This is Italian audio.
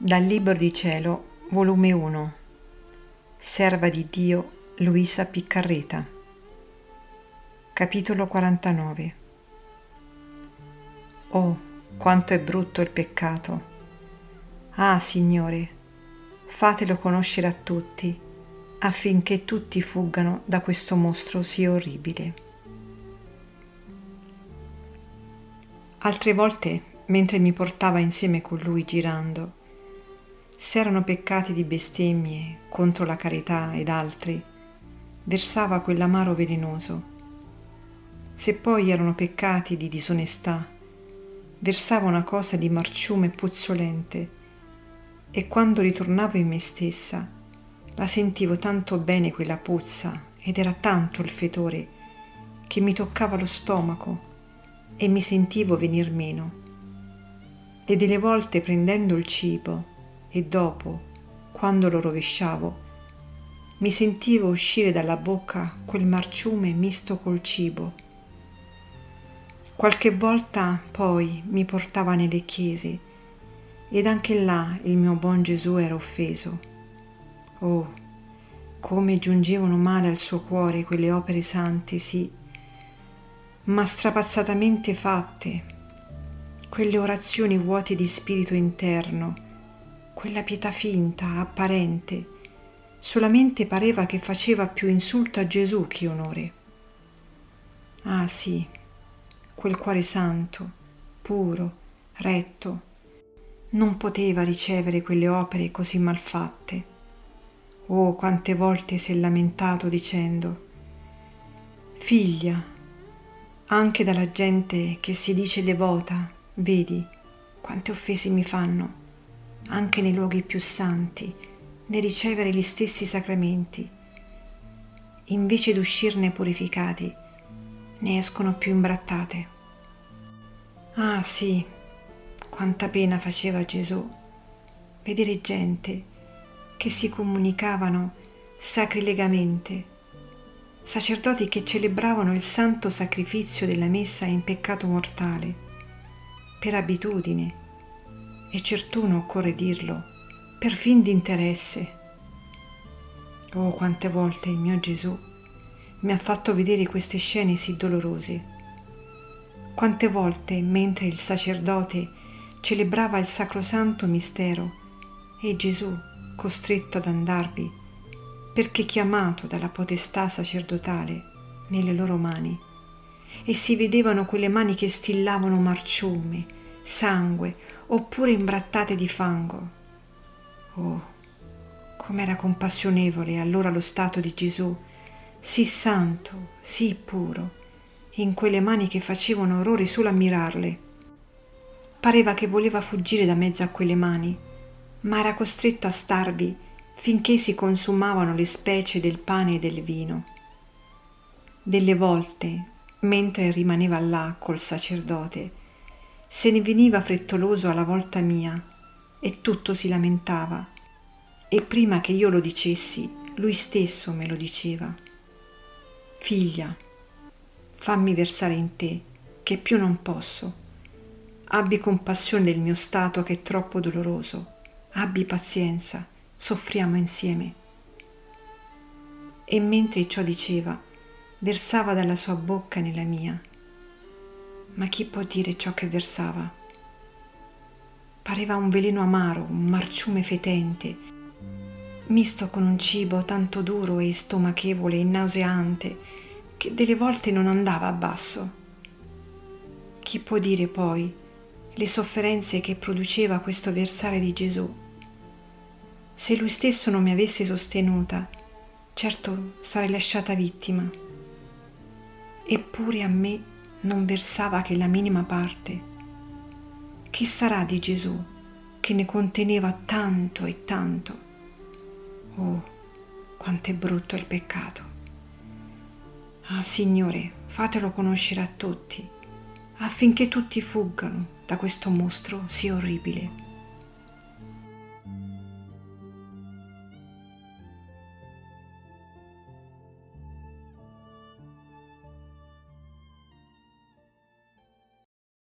Dal Libro di Cielo, volume 1, Serva di Dio Luisa Piccarreta, capitolo 49. Oh, quanto è brutto il peccato! Ah, Signore, fatelo conoscere a tutti, affinché tutti fuggano da questo mostro sì orribile. Altre volte, mentre mi portava insieme con lui girando, s'erano peccati di bestemmie contro la carità ed altri, versava quell'amaro velenoso. Se poi erano peccati di disonestà, versava una cosa di marciume puzzolente e quando ritornavo in me stessa la sentivo tanto bene quella puzza ed era tanto il fetore che mi toccava lo stomaco e mi sentivo venir meno. E delle volte prendendo il cibo e dopo, quando lo rovesciavo, mi sentivo uscire dalla bocca quel marciume misto col cibo. Qualche volta poi mi portava nelle chiese ed anche là il mio buon Gesù era offeso. Oh, come giungevano male al suo cuore quelle opere sante, sì, ma strapazzatamente fatte, quelle orazioni vuote di spirito interno, quella pietà finta, apparente, solamente pareva che faceva più insulto a Gesù che onore. Ah sì, quel cuore santo, puro, retto, non poteva ricevere quelle opere così malfatte. Oh, quante volte si è lamentato dicendo, Figlia, anche dalla gente che si dice devota, vedi quante offese mi fanno, anche nei luoghi più santi, nel ricevere gli stessi sacramenti. Invece d'uscirne purificati, ne escono più imbrattate. Ah sì, quanta pena faceva Gesù vedere gente che si comunicavano sacrilegamente sacerdoti che celebravano il santo sacrificio della messa in peccato mortale, per abitudine, e certuno occorre dirlo, per fin d'interesse. Oh, quante volte il mio Gesù mi ha fatto vedere queste scene sì dolorose. Quante volte, mentre il sacerdote celebrava il sacrosanto mistero e Gesù, costretto ad andarvi, perché chiamato dalla potestà sacerdotale nelle loro mani, e si vedevano quelle mani che stillavano marciume, sangue, oppure imbrattate di fango. Oh, com'era compassionevole allora lo stato di Gesù, sì santo, sì puro, in quelle mani che facevano orrore solo a mirarle. Pareva che voleva fuggire da mezzo a quelle mani, ma era costretto a starvi finché si consumavano le specie del pane e del vino. Delle volte, mentre rimaneva là col sacerdote, se ne veniva frettoloso alla volta mia e tutto si lamentava. E prima che io lo dicessi, lui stesso me lo diceva. Figlia, fammi versare in te, che più non posso. Abbi compassione del mio stato che è troppo doloroso. Abbi pazienza soffriamo insieme. E mentre ciò diceva, versava dalla sua bocca nella mia. Ma chi può dire ciò che versava? Pareva un veleno amaro, un marciume fetente, misto con un cibo tanto duro e stomachevole e nauseante che delle volte non andava a basso. Chi può dire poi le sofferenze che produceva questo versare di Gesù? Se lui stesso non mi avesse sostenuta, certo sarei lasciata vittima. Eppure a me non versava che la minima parte. Che sarà di Gesù che ne conteneva tanto e tanto? Oh, quanto è brutto il peccato. Ah, Signore, fatelo conoscere a tutti, affinché tutti fuggano da questo mostro sì orribile.